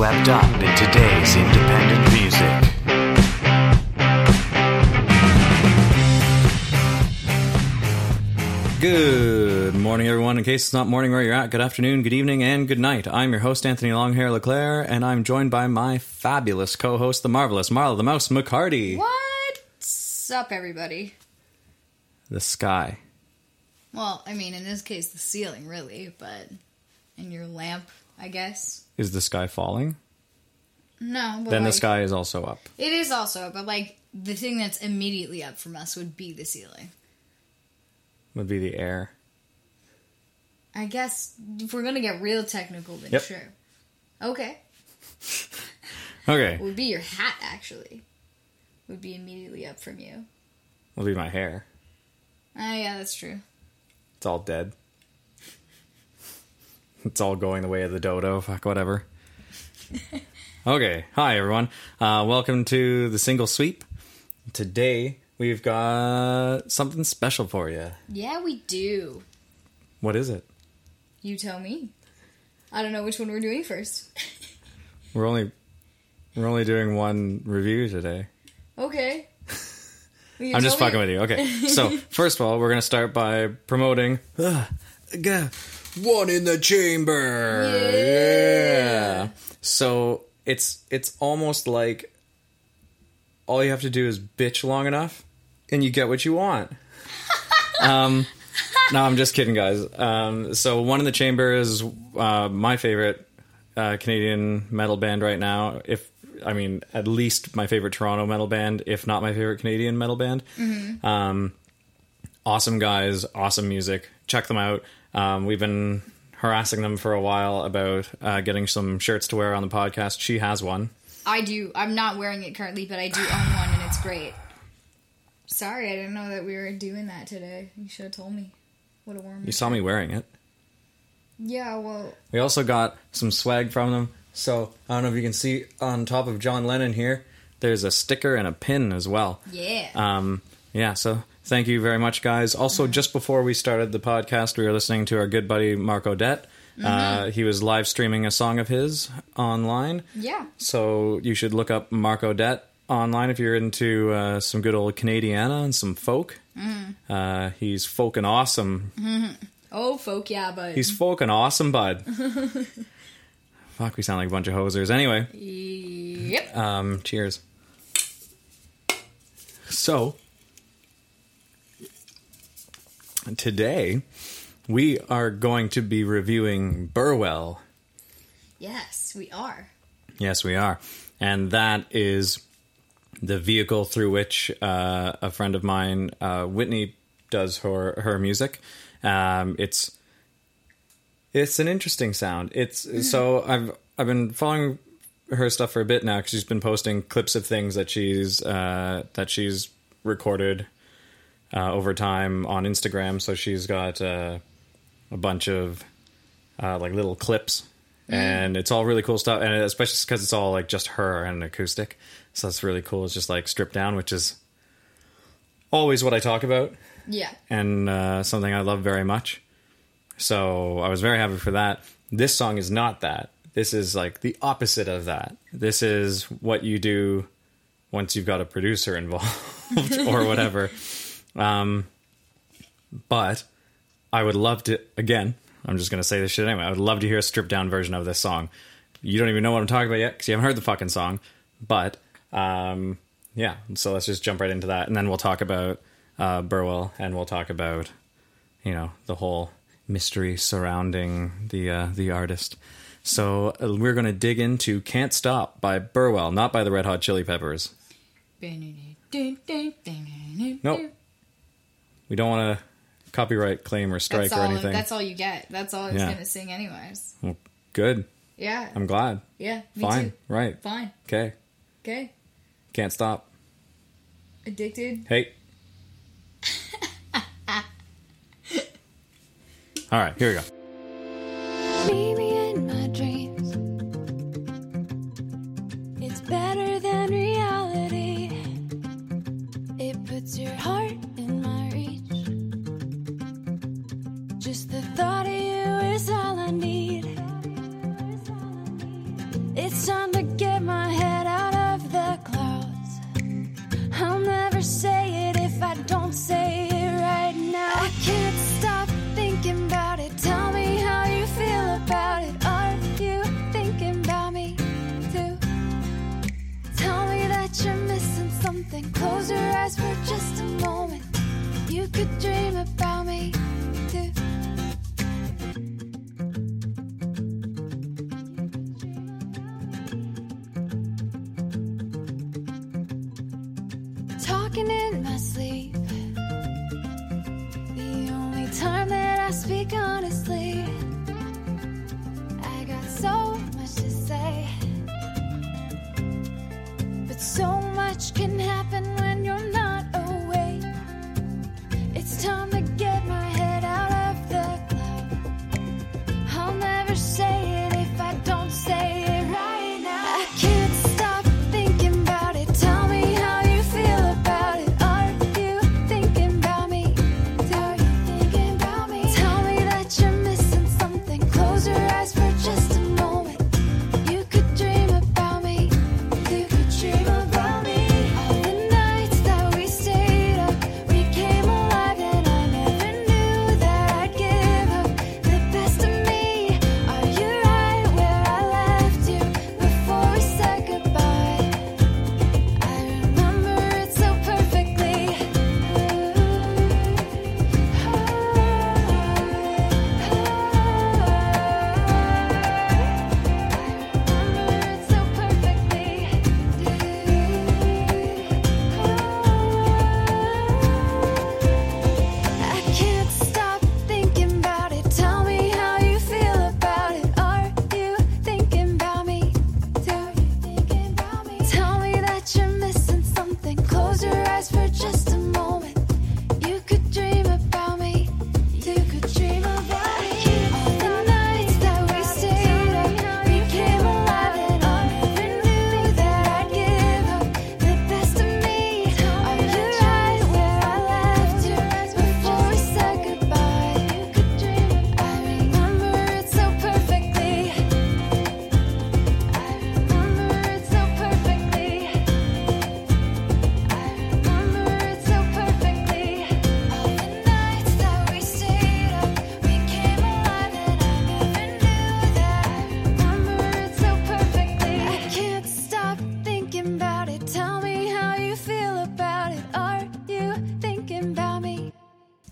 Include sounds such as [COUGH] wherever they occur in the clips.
swept up in today's independent music. Good morning, everyone. In case it's not morning where you're at, good afternoon, good evening, and good night. I'm your host, Anthony Longhair Leclaire, and I'm joined by my fabulous co host, the marvelous Marla the Mouse McCarty. What's up, everybody? The sky. Well, I mean, in this case, the ceiling, really, but in your lamp, I guess. Is the sky falling? No, but Then the sky is also up. It is also, but like the thing that's immediately up from us would be the ceiling. Would be the air. I guess if we're gonna get real technical, then Yep. sure. Okay, [LAUGHS] Okay. would be your hat actually. Would be immediately up from you. Would be my hair. Ah, yeah, that's true. It's all dead. It's all going the way of the dodo. Fuck, whatever. okay. Hi, everyone. Uh, welcome to the single sweep. Today, we've got something special for you. Yeah, we do. What is it? You tell me. I don't know which one we're doing first. [LAUGHS] We're only we're only doing one review today. okay. [LAUGHS] I'm just me- fucking with you. Okay. [LAUGHS] So first of all, we're gonna start by promoting uh, one in the chamber. Yeah. So it's it's almost like all you have to do is bitch long enough, and you get what you want. [LAUGHS] um, no, I'm just kidding, guys. Um, so one in the chamber is uh, my favorite uh, Canadian metal band right now. If I mean, at least my favorite Toronto metal band, if not my favorite Canadian metal band. Um, awesome guys, awesome music. Check them out. Um, we've been harassing them for a while about uh, getting some shirts to wear on the podcast. She has one. I do. I'm not wearing it currently, but I do own one, and it's great. Sorry, I didn't know that we were doing that today. You should have told me. What a warm. You saw me wearing it. Yeah, well, We also got some swag from them. So I don't know if you can see on top of John Lennon here. There's a sticker and a pin as well. yeah. Um, yeah, so thank you very much, guys. Also, just before we started the podcast, we were listening to our good buddy Mark Odette. Uh, he was live streaming a song of his online. yeah. So you should look up Mark Odette online if you're into uh, some good old Canadiana and some folk. Uh, he's folk and awesome. Oh, folk, yeah, but He's folk and awesome, bud. [LAUGHS] Fuck, we sound like a bunch of hosers. Anyway, yep. um, cheers. So, today we are going to be reviewing Burwell. Yes, we are. Yes, we are. And that is the vehicle through which uh, a friend of mine, uh, Whitney, does her her music. Um, it's it's an interesting sound. It's so I've I've been following her stuff for a bit now because she's been posting clips of things that she's uh, that she's recorded uh, over time on Instagram. So she's got uh, a bunch of uh, like little clips, and it's all really cool stuff. And especially because it's all like just her and an acoustic, so that's really cool. It's just like stripped down, which is always what I talk about Yeah. and uh, something I love very much. So I was very happy for that. This song is not that. This is like the opposite of that. This is what you do once you've got a producer [LAUGHS] involved or whatever. [LAUGHS] Um, but I would love to, again, I'm just going to say this shit anyway. I would love to hear a stripped down version of this song. You don't even know what I'm talking about yet because you haven't heard the fucking song. But um, yeah, so let's just jump right into that. And then we'll talk about uh, Burwell and we'll talk about, you know, the whole mystery surrounding the uh, the artist. So uh, we're going to dig into "Can't Stop" by Burwell, not by the Red Hot Chili Peppers. Nope. We don't want to copyright claim or strike That's or all. anything. That's all you get. That's all I was Yeah. gonna sing, anyways. Well, good. Yeah. I'm glad. yeah. Me Fine. too. Right. Fine. Okay. Okay. Can't stop. Addicted. Hey. [LAUGHS] All right, here we go. Talking in my sleep. The only time that I speak honestly.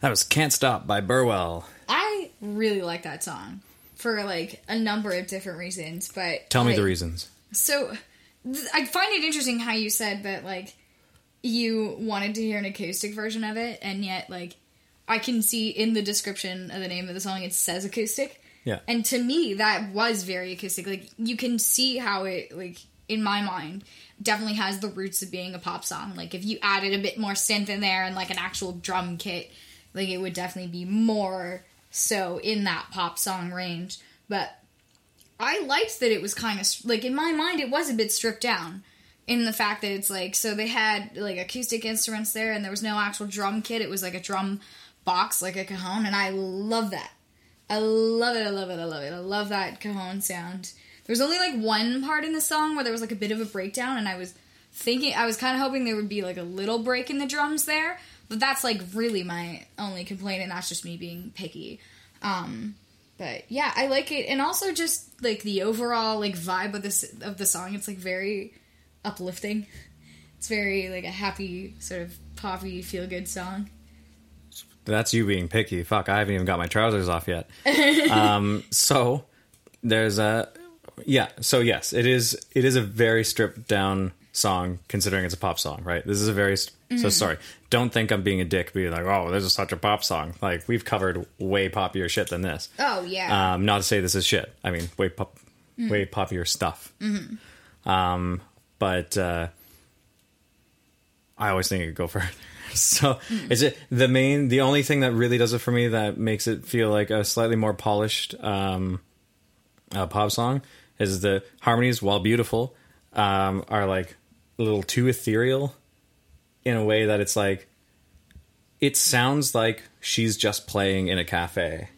That was Can't Stop by Burwell. I really like that song for like a number of different reasons, but Tell me the reasons. So th- I find it interesting how you said that like you wanted to hear an acoustic version of it, and yet like I can see in the description of the name of the song it says acoustic. Yeah. And to me, that was very acoustic. Like you can see how it, like in my mind, definitely has the roots of being a pop song. Like if you added a bit more synth in there and like an actual drum kit, like it would definitely be more so in that pop song range. But I liked that it was kind of like in my mind it was a bit stripped down in the fact that it's like so they had like acoustic instruments there and there was no actual drum kit. It was like a drum box like a cajon and I love that. I love it. I love it. I love it. I love that cajon sound. There was only like one part in the song where there was like a bit of a breakdown and I was thinking I was kind of hoping there would be like a little break in the drums there, but that's like really my only complaint and that's just me being picky. Um but yeah, I like it, and also just like the overall like vibe of this of the song. It's like very uplifting. It's very like a happy sort of poppy feel good song. That's you being picky. Fuck, I haven't even got my trousers off yet. [LAUGHS] um, so there's a yeah. So yes, it is. It is a very stripped down song considering it's a pop song, right? This is a very so sorry. Don't think I'm being a dick, being like, oh, this is such a pop song. Like we've covered way poppier shit than this. Oh yeah, Um, not to say this is shit. I mean, way pop, way poppier stuff. Um, but uh, I always think it could go further. [LAUGHS] so is it the main? The only thing that really does it for me that makes it feel like a slightly more polished um, uh, pop song is the harmonies, while beautiful, um, are like a little too ethereal in a way that it's like it sounds like she's just playing in a cafe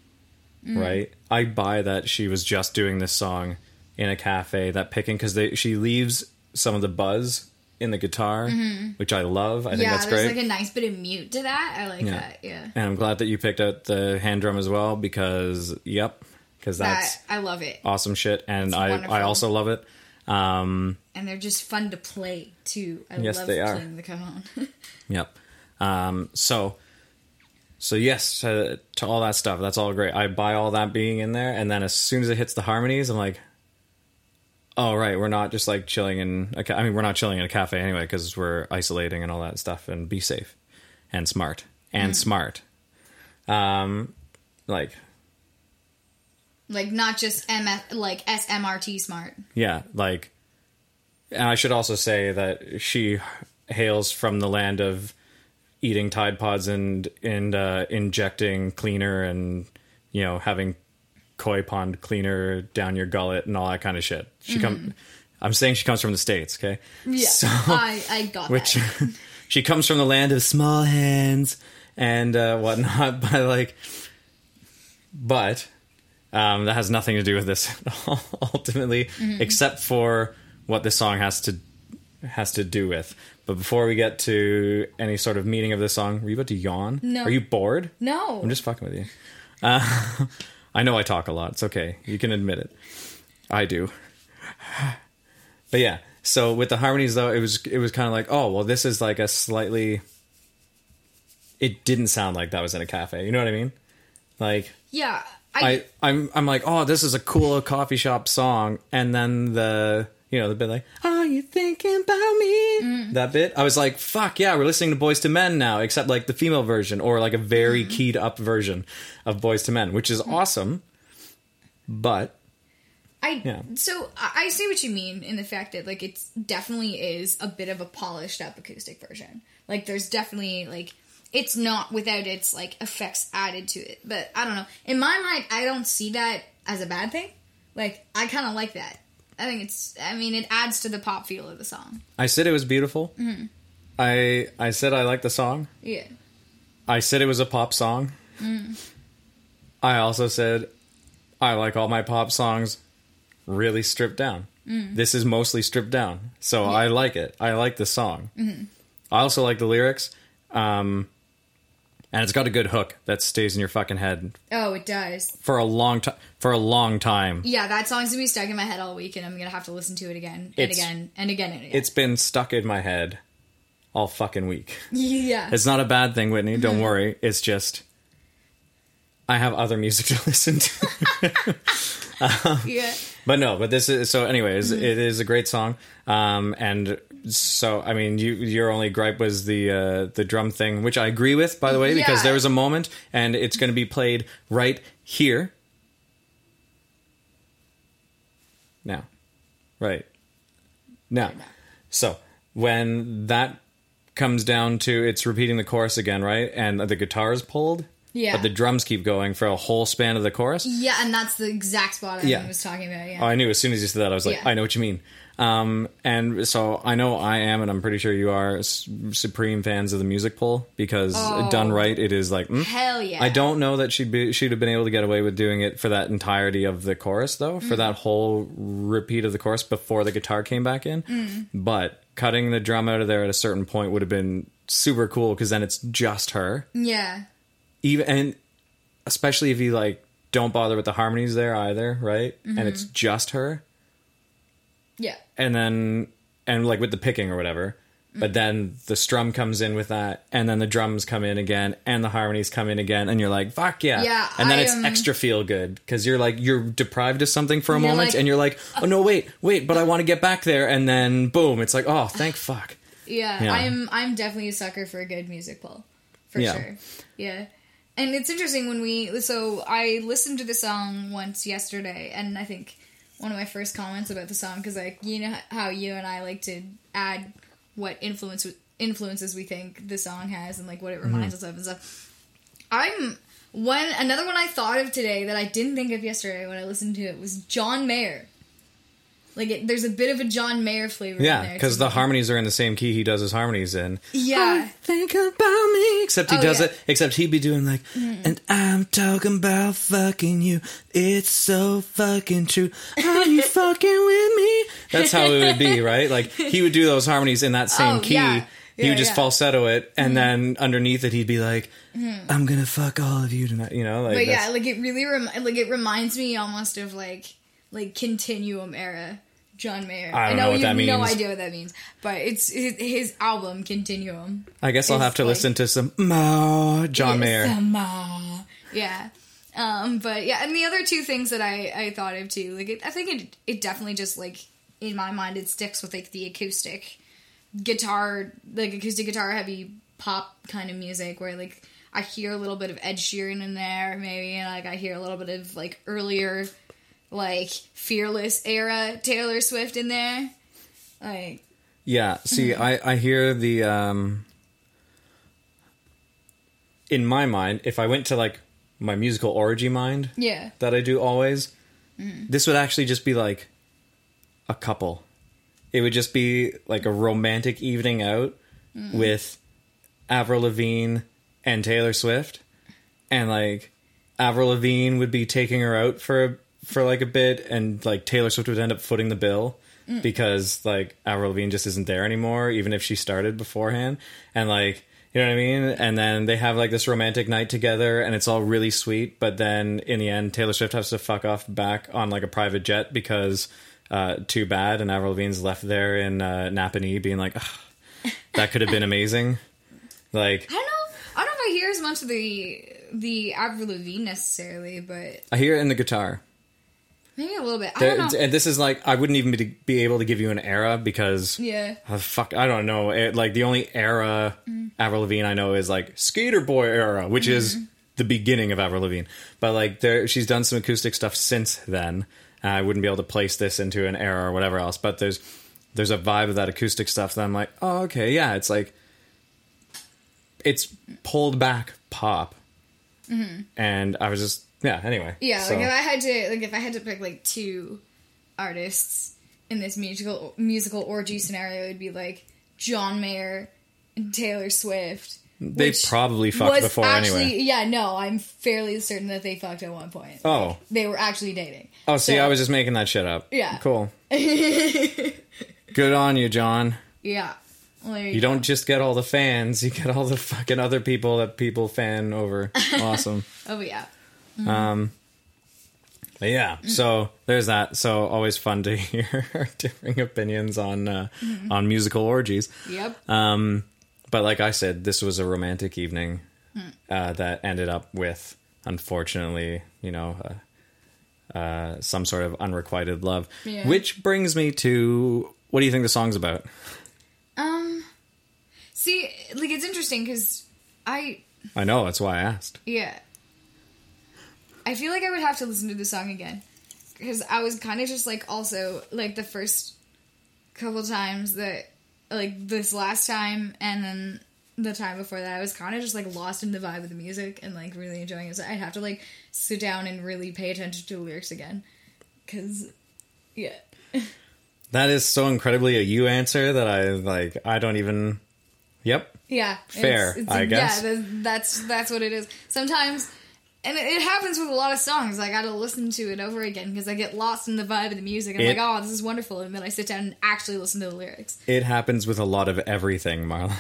mm. right? I buy that she was just doing this song in a cafe, that picking because she leaves some of the buzz in the guitar, mm-hmm. which I love. I think that's great. yeah. that's There's great. like a nice bit of mute to that. I like Yeah. that. Yeah, and I'm glad that you picked out the hand drum as well because, yep, because that's that I love it. awesome shit. And It's I, wonderful. I also love it. Um, and they're just fun to play too. I Yes, love they are. playing the cajon. [LAUGHS] Yep. Um, so, so yes to, to all that stuff. That's all great. I buy all that being in there, and then as soon as it hits the harmonies, I'm like, oh right, we're not just like chilling in. A ca- I mean, we're not chilling in a cafe anyway because we're isolating and all that stuff, and be safe and smart and smart. Um, like like not just MF, like SMRT smart. Yeah, like, and I should also say that she hails from the land of eating Tide Pods and and uh, injecting cleaner and you know having koi pond cleaner down your gullet and all that kind of shit. She come. I'm saying she comes from the states. Okay. Yeah, So, I I got which that. [LAUGHS] she comes from the land of small hands and uh, whatnot, [LAUGHS] but like, but um, that has nothing to do with this at [LAUGHS] all, ultimately, Mm-hmm. except for what this song has to has to do with. But before we get to any sort of meaning of this song, were you about to yawn? No. Are you bored? No, I'm just fucking with you. Uh, [LAUGHS] I know I talk a lot. It's okay. You can admit it. I do. [SIGHS] But yeah, so with the harmonies though, it was it was kind of like, oh well, this is like a slightly. It didn't sound like that was in a cafe. You know what I mean? Like yeah. I, I I'm I'm like, oh, this is a cool coffee shop song, and then the you know the bit like, are you thinking about me? Mm. That bit, I was like, fuck yeah, we're listening to Boyz II Men now, except like the female version or like a very mm-hmm. keyed up version of Boyz II Men, which is mm-hmm. awesome. But I Yeah. so I I see what you mean in the fact that like it's definitely is a bit of a polished up acoustic version. Like there's definitely like it's not without its like effects added to it. But I don't know. In my mind, I don't see that as a bad thing. Like I kind of like that. I think it's. I mean, it adds to the pop feel of the song. I said it was beautiful. Mm-hmm. I I said I liked the song. Yeah. I said it was a pop song. Mm. I also said I like all my pop songs really stripped down. Mm. This is mostly stripped down, so I like it. I like the song. Mm-hmm. I also like the lyrics, um, and it's got a good hook that stays in your fucking head Oh, it does. for a long time. For a long time, Yeah, that song's gonna be stuck in my head all week, and I'm gonna have to listen to it again and It's- again and again and again. it's been stuck in my head all fucking week. [LAUGHS] yeah. It's not a bad thing, Whitney. Don't mm-hmm. worry. It's just I have other music [LAUGHS] to listen to. [LAUGHS] yeah. Um, but no, but this is so. Anyways, it is a great song. Um, and so I mean, you your only gripe was the uh, the drum thing, which I agree with, by the way, because Yeah. there was a moment, and it's going to be played right here. Now, right now. So when that comes down to it's repeating the chorus again, right? And the guitar is pulled. Yeah. But the drums keep going for a whole span of the chorus. Yeah, and that's the exact spot I Yeah. was talking about. Yeah. Oh, I knew as soon as you said that, I was like, Yeah. I know what you mean. Um, and so I know I am, and I'm pretty sure you are supreme fans of the music pull because done right, it is like mm. Hell yeah. I don't know that she'd be she'd have been able to get away with doing it for that entirety of the chorus though, for that whole repeat of the chorus before the guitar came back in. But cutting the drum out of there at a certain point would have been super cool because then it's just her. Yeah. Even and especially if you like don't bother with the harmonies there either, right? And it's just her Yeah. and then and like with the picking or whatever but then the strum comes in with that and then the drums come in again and the harmonies come in again and you're like fuck yeah Yeah, and then I, it's um, extra feel good because you're like you're deprived of something for a moment like- and you're like oh no wait wait but i want to get back there and then boom it's like oh thank [SIGHS] fuck Yeah, Yeah. I'm I'm definitely a sucker for a good music pull, for Yeah. sure. Yeah, and it's interesting when we so I listened to the song once yesterday, and I think one of my first comments about the song because like you know how you and I like to add what influence influences we think the song has and like what it reminds mm-hmm. us of and stuff. I'm one another one I thought of today that I didn't think of yesterday when I listened to it was John Mayer. Like it, there's a bit of a John Mayer flavor. yeah because the harmonies are in the same key he does his harmonies in Yeah. think about me except he Oh, does yeah. Mm-hmm. it except he'd be doing like and i'm talking about fucking you it's so fucking true are you [LAUGHS] fucking with me that's how it would be [LAUGHS] right like he would do those harmonies in that same Oh, key yeah. he would just yeah. Mm-hmm. falsetto it and then underneath it he'd be like i'm gonna fuck all of you tonight you know like but yeah, like it really rem- like it reminds me almost of like like Continuum era John Mayer. I don't know what you have no idea what that means, but it's his, his album Continuum. I guess I'll have to like- listen to some Ma John Mayer. Sama. Yeah. Um, but yeah, and the other two things that I, I thought of too, like it, I think it it definitely just like in my mind it sticks with like the acoustic guitar, like acoustic guitar heavy pop kind of music where like I hear a little bit of Ed Sheeran in there, maybe, and like I hear a little bit of like earlier like fearless era Taylor Swift in there. Like Yeah, see. [LAUGHS] I I hear the um in my mind, if I went to like my musical orgy mind yeah. that I do always, Mm-hmm. this would actually just be like a couple. It would just be like a romantic evening out Mm-hmm. with Avril Lavigne and Taylor Swift, and like Avril Lavigne would be taking her out for for like a bit, and like Taylor Swift would end up footing the bill Mm. because like Avril Lavigne just isn't there anymore, even if she started beforehand, and like. You know what I mean? And then they have like this romantic night together and it's all really sweet, but then in the end Taylor Swift has to fuck off back on like a private jet because uh too bad and Avril Lavigne's left there in uh Napanee being like "Ugh, that could have been amazing. [LAUGHS] Like I don't know. I don't know if I hear as much of the the Avril Lavigne necessarily, but I hear it in the guitar. Maybe a little bit. I don't know. and this is like I wouldn't even be, be able to give you an era because Yeah. uh, fuck I don't know it, like the only era Mm. Avril Lavigne I know is like Sk8er Boi era which is Mm-hmm. the beginning of Avril Lavigne but like there she's done some acoustic stuff since then and I wouldn't be able to place this into an era or whatever else but there's there's a vibe of that acoustic stuff that I'm like oh okay yeah it's like it's pulled back pop and I was just yeah anyway. Yeah, so- like if I had to like if I had to pick like two artists in this musical musical orgy scenario, it'd be like John Mayer and Taylor Swift. they probably fucked before actually, anyway Yeah, no, I'm fairly certain that they fucked at one point. oh They were actually dating. Oh, see, So- I was just making that shit up. Yeah. Cool. [LAUGHS] Good on you, John. Yeah. You, You don't just get all the fans, you get all the fucking other people that people fan over. [LAUGHS] Awesome. Oh yeah. But yeah, so there's that. So always fun to [LAUGHS] hear our differing opinions on uh, on musical orgies. Yep. Um, but like I said, this was a romantic evening uh, that ended up with, unfortunately, you know, uh, uh, some sort of unrequited love. Yeah. Which brings me to what do you think the song's about? Um. See, like it's interesting because I I know that's why I asked. Yeah. I feel like I would have to listen to the song again. Because I was kind of just like, also, like the first couple times that, like this last time and then the time before that, I was kind of just like lost in the vibe of the music and like really enjoying it. So I'd have to like sit down and really pay attention to the lyrics again. Because, yeah. [LAUGHS] That is so incredibly a you answer that I like. I don't even. Yep. Yeah, Fair, I guess. Yeah, that's that's what it is. Sometimes, and it, it happens with a lot of songs. I got to listen to it over again because I get lost in the vibe of the music. I'm It- like, oh, this is wonderful, and then I sit down and actually listen to the lyrics. It happens with a lot of everything, Marla.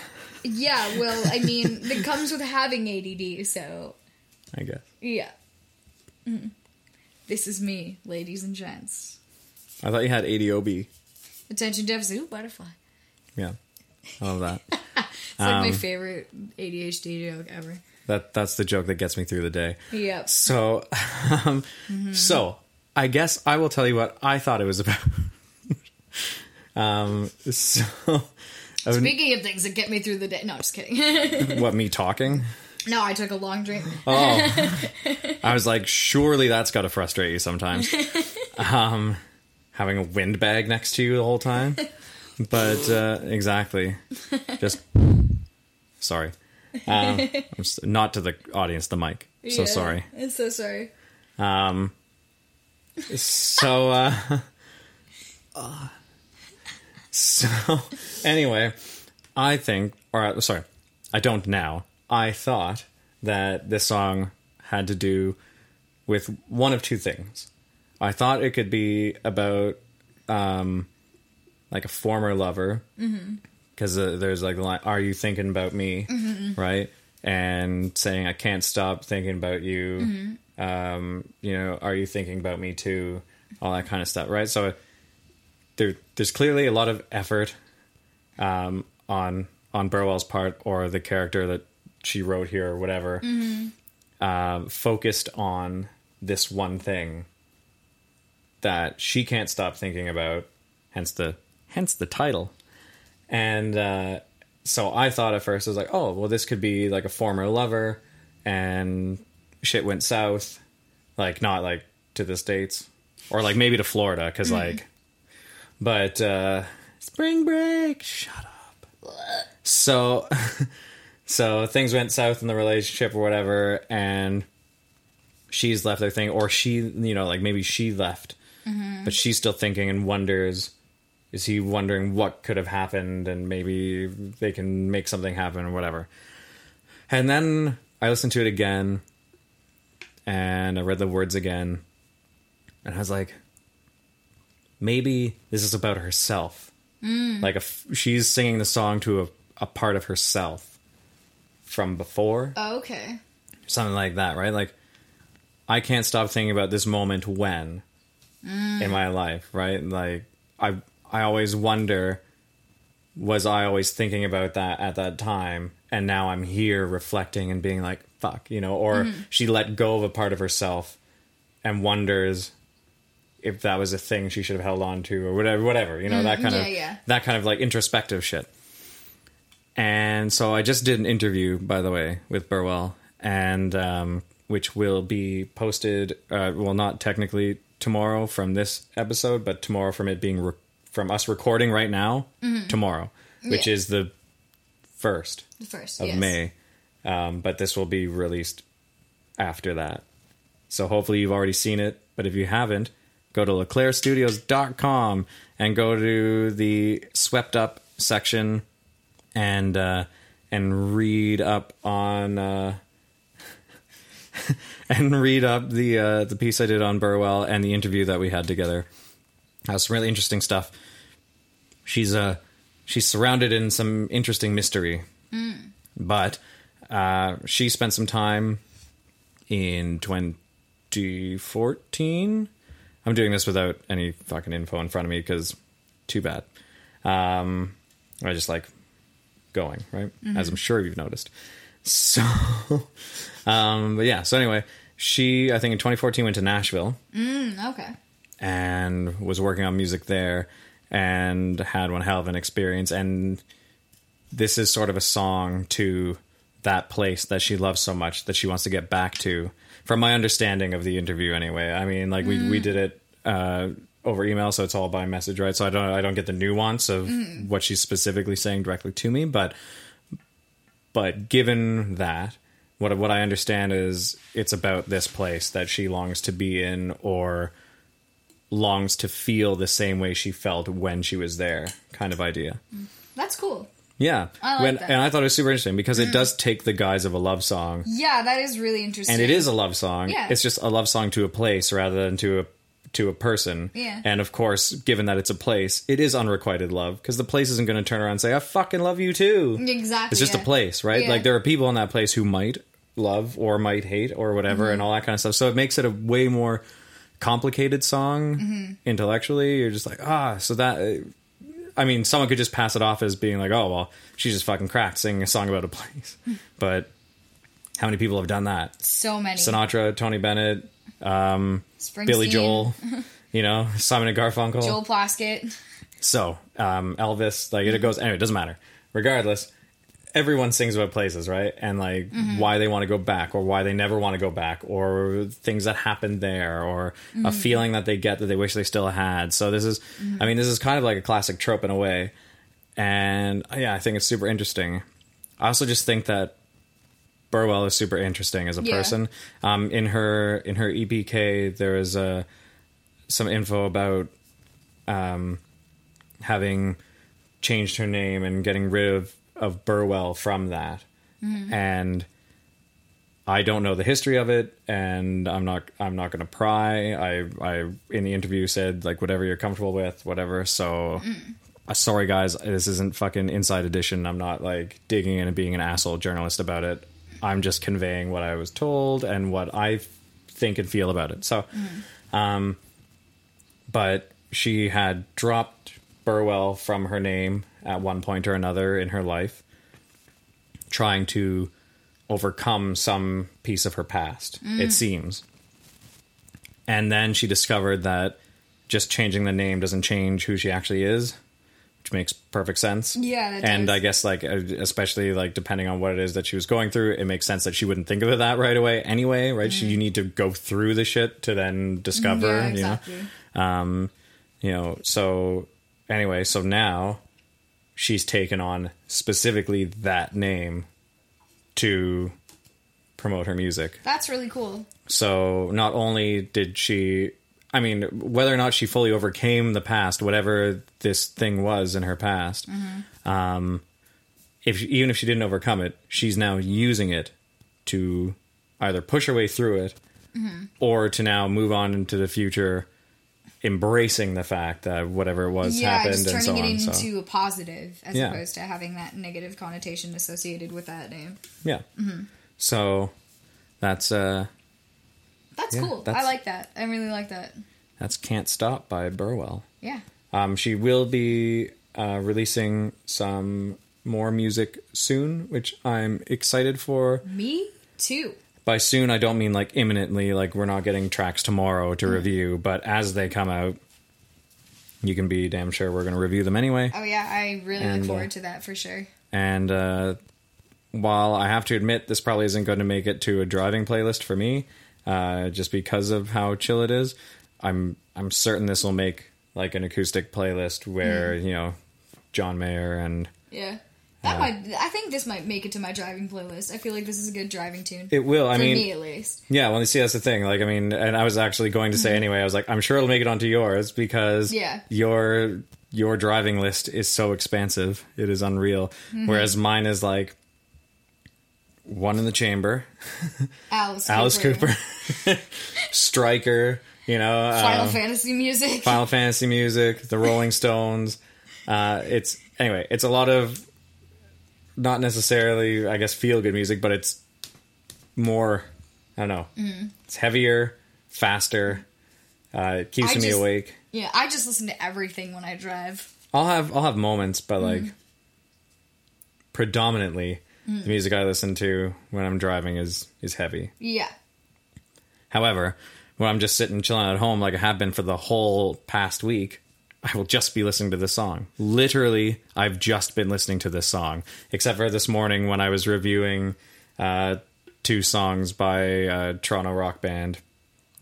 Yeah, well, I [LAUGHS] mean, it comes with having ADD, so I guess. yeah. Mm. This is me, ladies and gents. I thought you had ADOB. Attention deficit ooh, butterfly. Yeah. I love that. [LAUGHS] It's like my Um, favorite ADHD joke ever. That that's the joke that gets me through the day. Yep. So, [LAUGHS] um, so I guess I will tell you what I thought it was about. [LAUGHS] um, so Speaking of things that get me through the day, no, just kidding. [LAUGHS] what me talking? no, I took a long drink. Oh, I was like, surely that's got to frustrate you sometimes. Um, having a windbag next to you the whole time, but uh, exactly, just sorry. Um, not to the audience, the mic. So Yeah, sorry. So sorry. Um, so, [LAUGHS] uh, so anyway, I think, or uh, sorry, I don't now. I thought that this song had to do with one of two things. I thought it could be about, um, like a former lover, because uh, there's like the line, "Are you thinking about me?" Right, and saying, "I can't stop thinking about you." Um, you know, "Are you thinking about me too?" All that kind of stuff, right? So there there's clearly a lot of effort um, on on Burwell's part or the character that she wrote here or whatever um, focused on this one thing that she can't stop thinking about hence the hence the title and uh, so I thought at first I was like oh well this could be like a former lover and shit went south like not like to the states or like maybe to Florida because like but uh spring break shut up. So [LAUGHS] so things went south in the relationship or whatever and she's left their thing or she you know like maybe she left but she's still thinking and wonders is he wondering what could have happened and maybe they can make something happen or whatever and then i listened to it again and i read the words again and i was like maybe this is about herself mm. like if she's singing the song to a, a part of herself from before Oh, okay. something like that, right? Like, I can't stop thinking about this moment when mm. in my life, right? Like, I I always wonder, was I always thinking about that at that time, and now I'm here reflecting and being like, fuck, you know? Or she let go of a part of herself and wonders if that was a thing she should have held on to or whatever, whatever, you know, that kind yeah, of yeah. that kind of like introspective shit. And so I just did an interview, by the way, with Burwell, and um, which will be posted. Uh, well, not technically tomorrow from this episode, but tomorrow from it being re- from us recording right now. Tomorrow, which Mm-hmm. Yeah. is the first The first of yes. May. Um, but this will be released after that. So hopefully you've already seen it. But if you haven't, go to leclairstudios.com and go to the swept up section and uh, and read up on uh, [LAUGHS] and read up the uh, the piece I did on Burwell and the interview that we had together. That's some really interesting stuff. She's uh she's surrounded in some interesting mystery, but uh, she spent some time in 2014. I'm doing this without any fucking info in front of me because too bad. Um, I just like going right, as I'm sure you've noticed. [LAUGHS] So, um, but yeah. So anyway, she I think in 2014 went to Nashville Mm, okay. And was working on music there and had one hell of an experience. And this is sort of a song to that place that she loves so much that she wants to get back to from my understanding of the interview anyway. I mean like we, we did it uh, over email so it's all by message right? So i don't i don't get the nuance of what she's specifically saying directly to me but but given that what what i understand is it's about this place that she longs to be in or longs to feel the same way she felt when she was there kind of idea That's cool. yeah I like when, that. and i thought it was super interesting because it does take the guise of a love song Yeah, that is really interesting. and it is a love song Yeah. it's just a love song to a place rather than to a to a person Yeah. and of course given that it's a place it is unrequited love because the place isn't going to turn around and say i fucking love you too Exactly. it's just yeah. a place right Yeah. like there are people in that place who might love or might hate or whatever Mm-hmm. and all that kind of stuff so it makes it a way more complicated song Mm-hmm. intellectually you're just like ah so that i mean someone could just pass it off as being like oh well she's just fucking cracked singing a song about a place [LAUGHS] but how many people have done that So many. sinatra tony bennett Springsteen, billy joel [LAUGHS] you know simon and garfunkel Joel Plaskett. so, um, Elvis, like it goes anyway, it doesn't matter. Regardless, everyone sings about places, right? And like why they want to go back or why they never want to go back or things that happened there or a feeling that they get that they wish they still had. So this is I mean, this is kind of like a classic trope in a way. And yeah, I think it's super interesting. I also just think that Burwell is super interesting as a Yeah. person. Um, in her in her EPK, there is a some info about um, having changed her name and getting rid of, of Burwell from that. And I don't know the history of it, and I'm not I'm not going to pry. I I in the interview said like whatever you're comfortable with, whatever. So. Uh, sorry guys, this isn't fucking inside edition. I'm not like digging in and being an asshole journalist about it. I'm just conveying what I was told and what I think and feel about it. So, um, but she had dropped Burwell from her name at one point or another in her life, trying to overcome some piece of her past, it seems. And then she discovered that just changing the name doesn't change who she actually is, which makes perfect sense. Yeah, and does. I guess like uh, especially like depending on what it is that she was going through, it makes sense that she wouldn't think of it that right away anyway, right? She, you need to go through the shit to then discover, Mm. Yeah, you know. exactly. Um, you know, so anyway, so now she's taken on specifically that name to promote her music. That's really cool. So not only did she, I mean, whether or not she fully overcame the past, whatever this thing was in her past, um, if even if she didn't overcome it, she's now using it to either push her way through it or to now move on into the future, embracing the fact that whatever it was yeah, happened and turning so it on. into so a positive as Yeah. opposed to having that negative connotation associated with that name. yeah, Mm-hmm. so that's uh That's Yeah, cool. I like that. I really like that. that's "Can't Stop" by Burwell. Yeah. Um, she will be uh, releasing some more music soon, which I'm excited for. Me too. By soon, I don't mean like imminently, like we're not getting tracks tomorrow Mm. to review, but as they come out, you can be damn sure we're going to review them anyway. Oh yeah, I really And, look uh, forward to that for sure. And uh, while I have to admit, this probably isn't going to make it to a driving playlist for me, uh, just because of how chill it is. I'm I'm certain this will make like an acoustic playlist where Mm. you know John Mayer and Yeah. That might. I think this might make it to my driving playlist. I feel like this is a good driving tune. it will. I for mean, me at least. yeah. Well, you see, that's the thing. Like, I mean, and I was actually going to say anyway. I was like, I'm sure it'll make it onto yours because Mm-hmm. Yeah. your your driving list is so expansive. It is unreal. Mm-hmm. Whereas mine is like one in the chamber, Alice. [LAUGHS] Alice Cooper. Cooper, [LAUGHS] Striker. You know, Final um, Fantasy music. Final Fantasy music, the Rolling [LAUGHS] Stones. Uh, it's anyway, it's a lot of not necessarily, I guess, feel good music, but it's more. I don't know. Mm-hmm. It's heavier, faster. Uh, it keeps I me just- awake. Yeah, I just listen to everything when I drive. I'll have I'll have moments, but like Mm-hmm. predominantly, Mm. the music I listen to when I'm driving is is heavy. Yeah. However, when I'm just sitting chilling at home, like I have been for the whole past week, I will just be listening to this song. Literally, I've just been listening to this song, except for this morning when I was reviewing uh, two songs by a Toronto rock band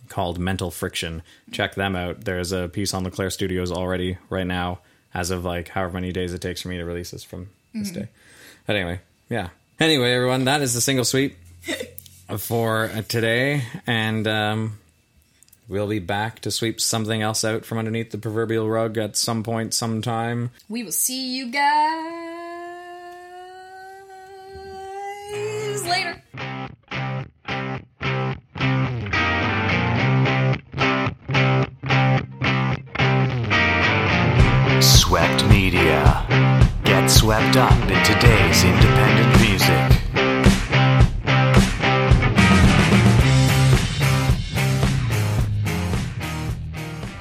called Mental Friction. Check them out. There's a piece on Leclair Studios already right now, as of like however many days it takes for me to release this from this day. But anyway, yeah. Anyway, everyone, that is the single sweep [LAUGHS] for today, and um, we'll be back to sweep something else out from underneath the proverbial rug at some point, sometime. We will see you guys later. Swept Media. Get swept up in today's independent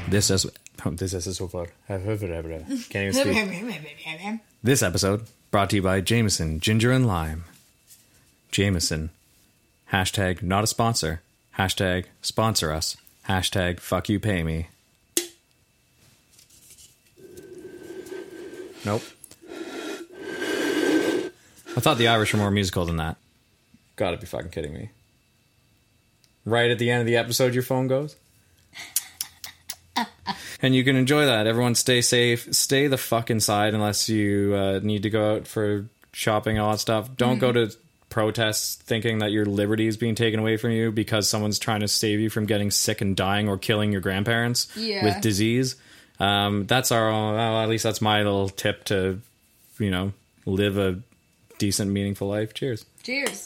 This is oh, this is so far. [LAUGHS] Can't even [LAUGHS] speak. This episode brought to you by Jameson Ginger and Lime. Jameson. Hashtag not a sponsor. Hashtag sponsor us. Hashtag fuck you pay me. Nope. I thought the Irish were more musical than that. Gotta be fucking kidding me. Right at the end of the episode, your phone goes? [LAUGHS] and you can enjoy that. Everyone stay safe. Stay the fuck inside unless you uh, need to go out for shopping and all that stuff. Don't go to protests thinking that your liberty is being taken away from you because someone's trying to save you from getting sick and dying or killing your grandparents Yeah. with disease. Um, that's our own, well, at least that's my little tip to, you know, live a decent, meaningful life. Cheers. Cheers.